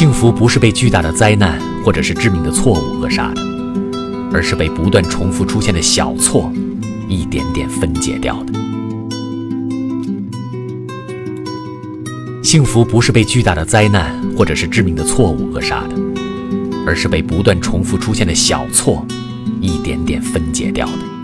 幸福不是被巨大的灾难或者是致命的错误扼杀的而是被不断重复出现的小错一点点分解掉的。幸福不是被巨大的灾难或者是致命的错误扼杀的而是被不断重复出现的小错一点点分解掉的。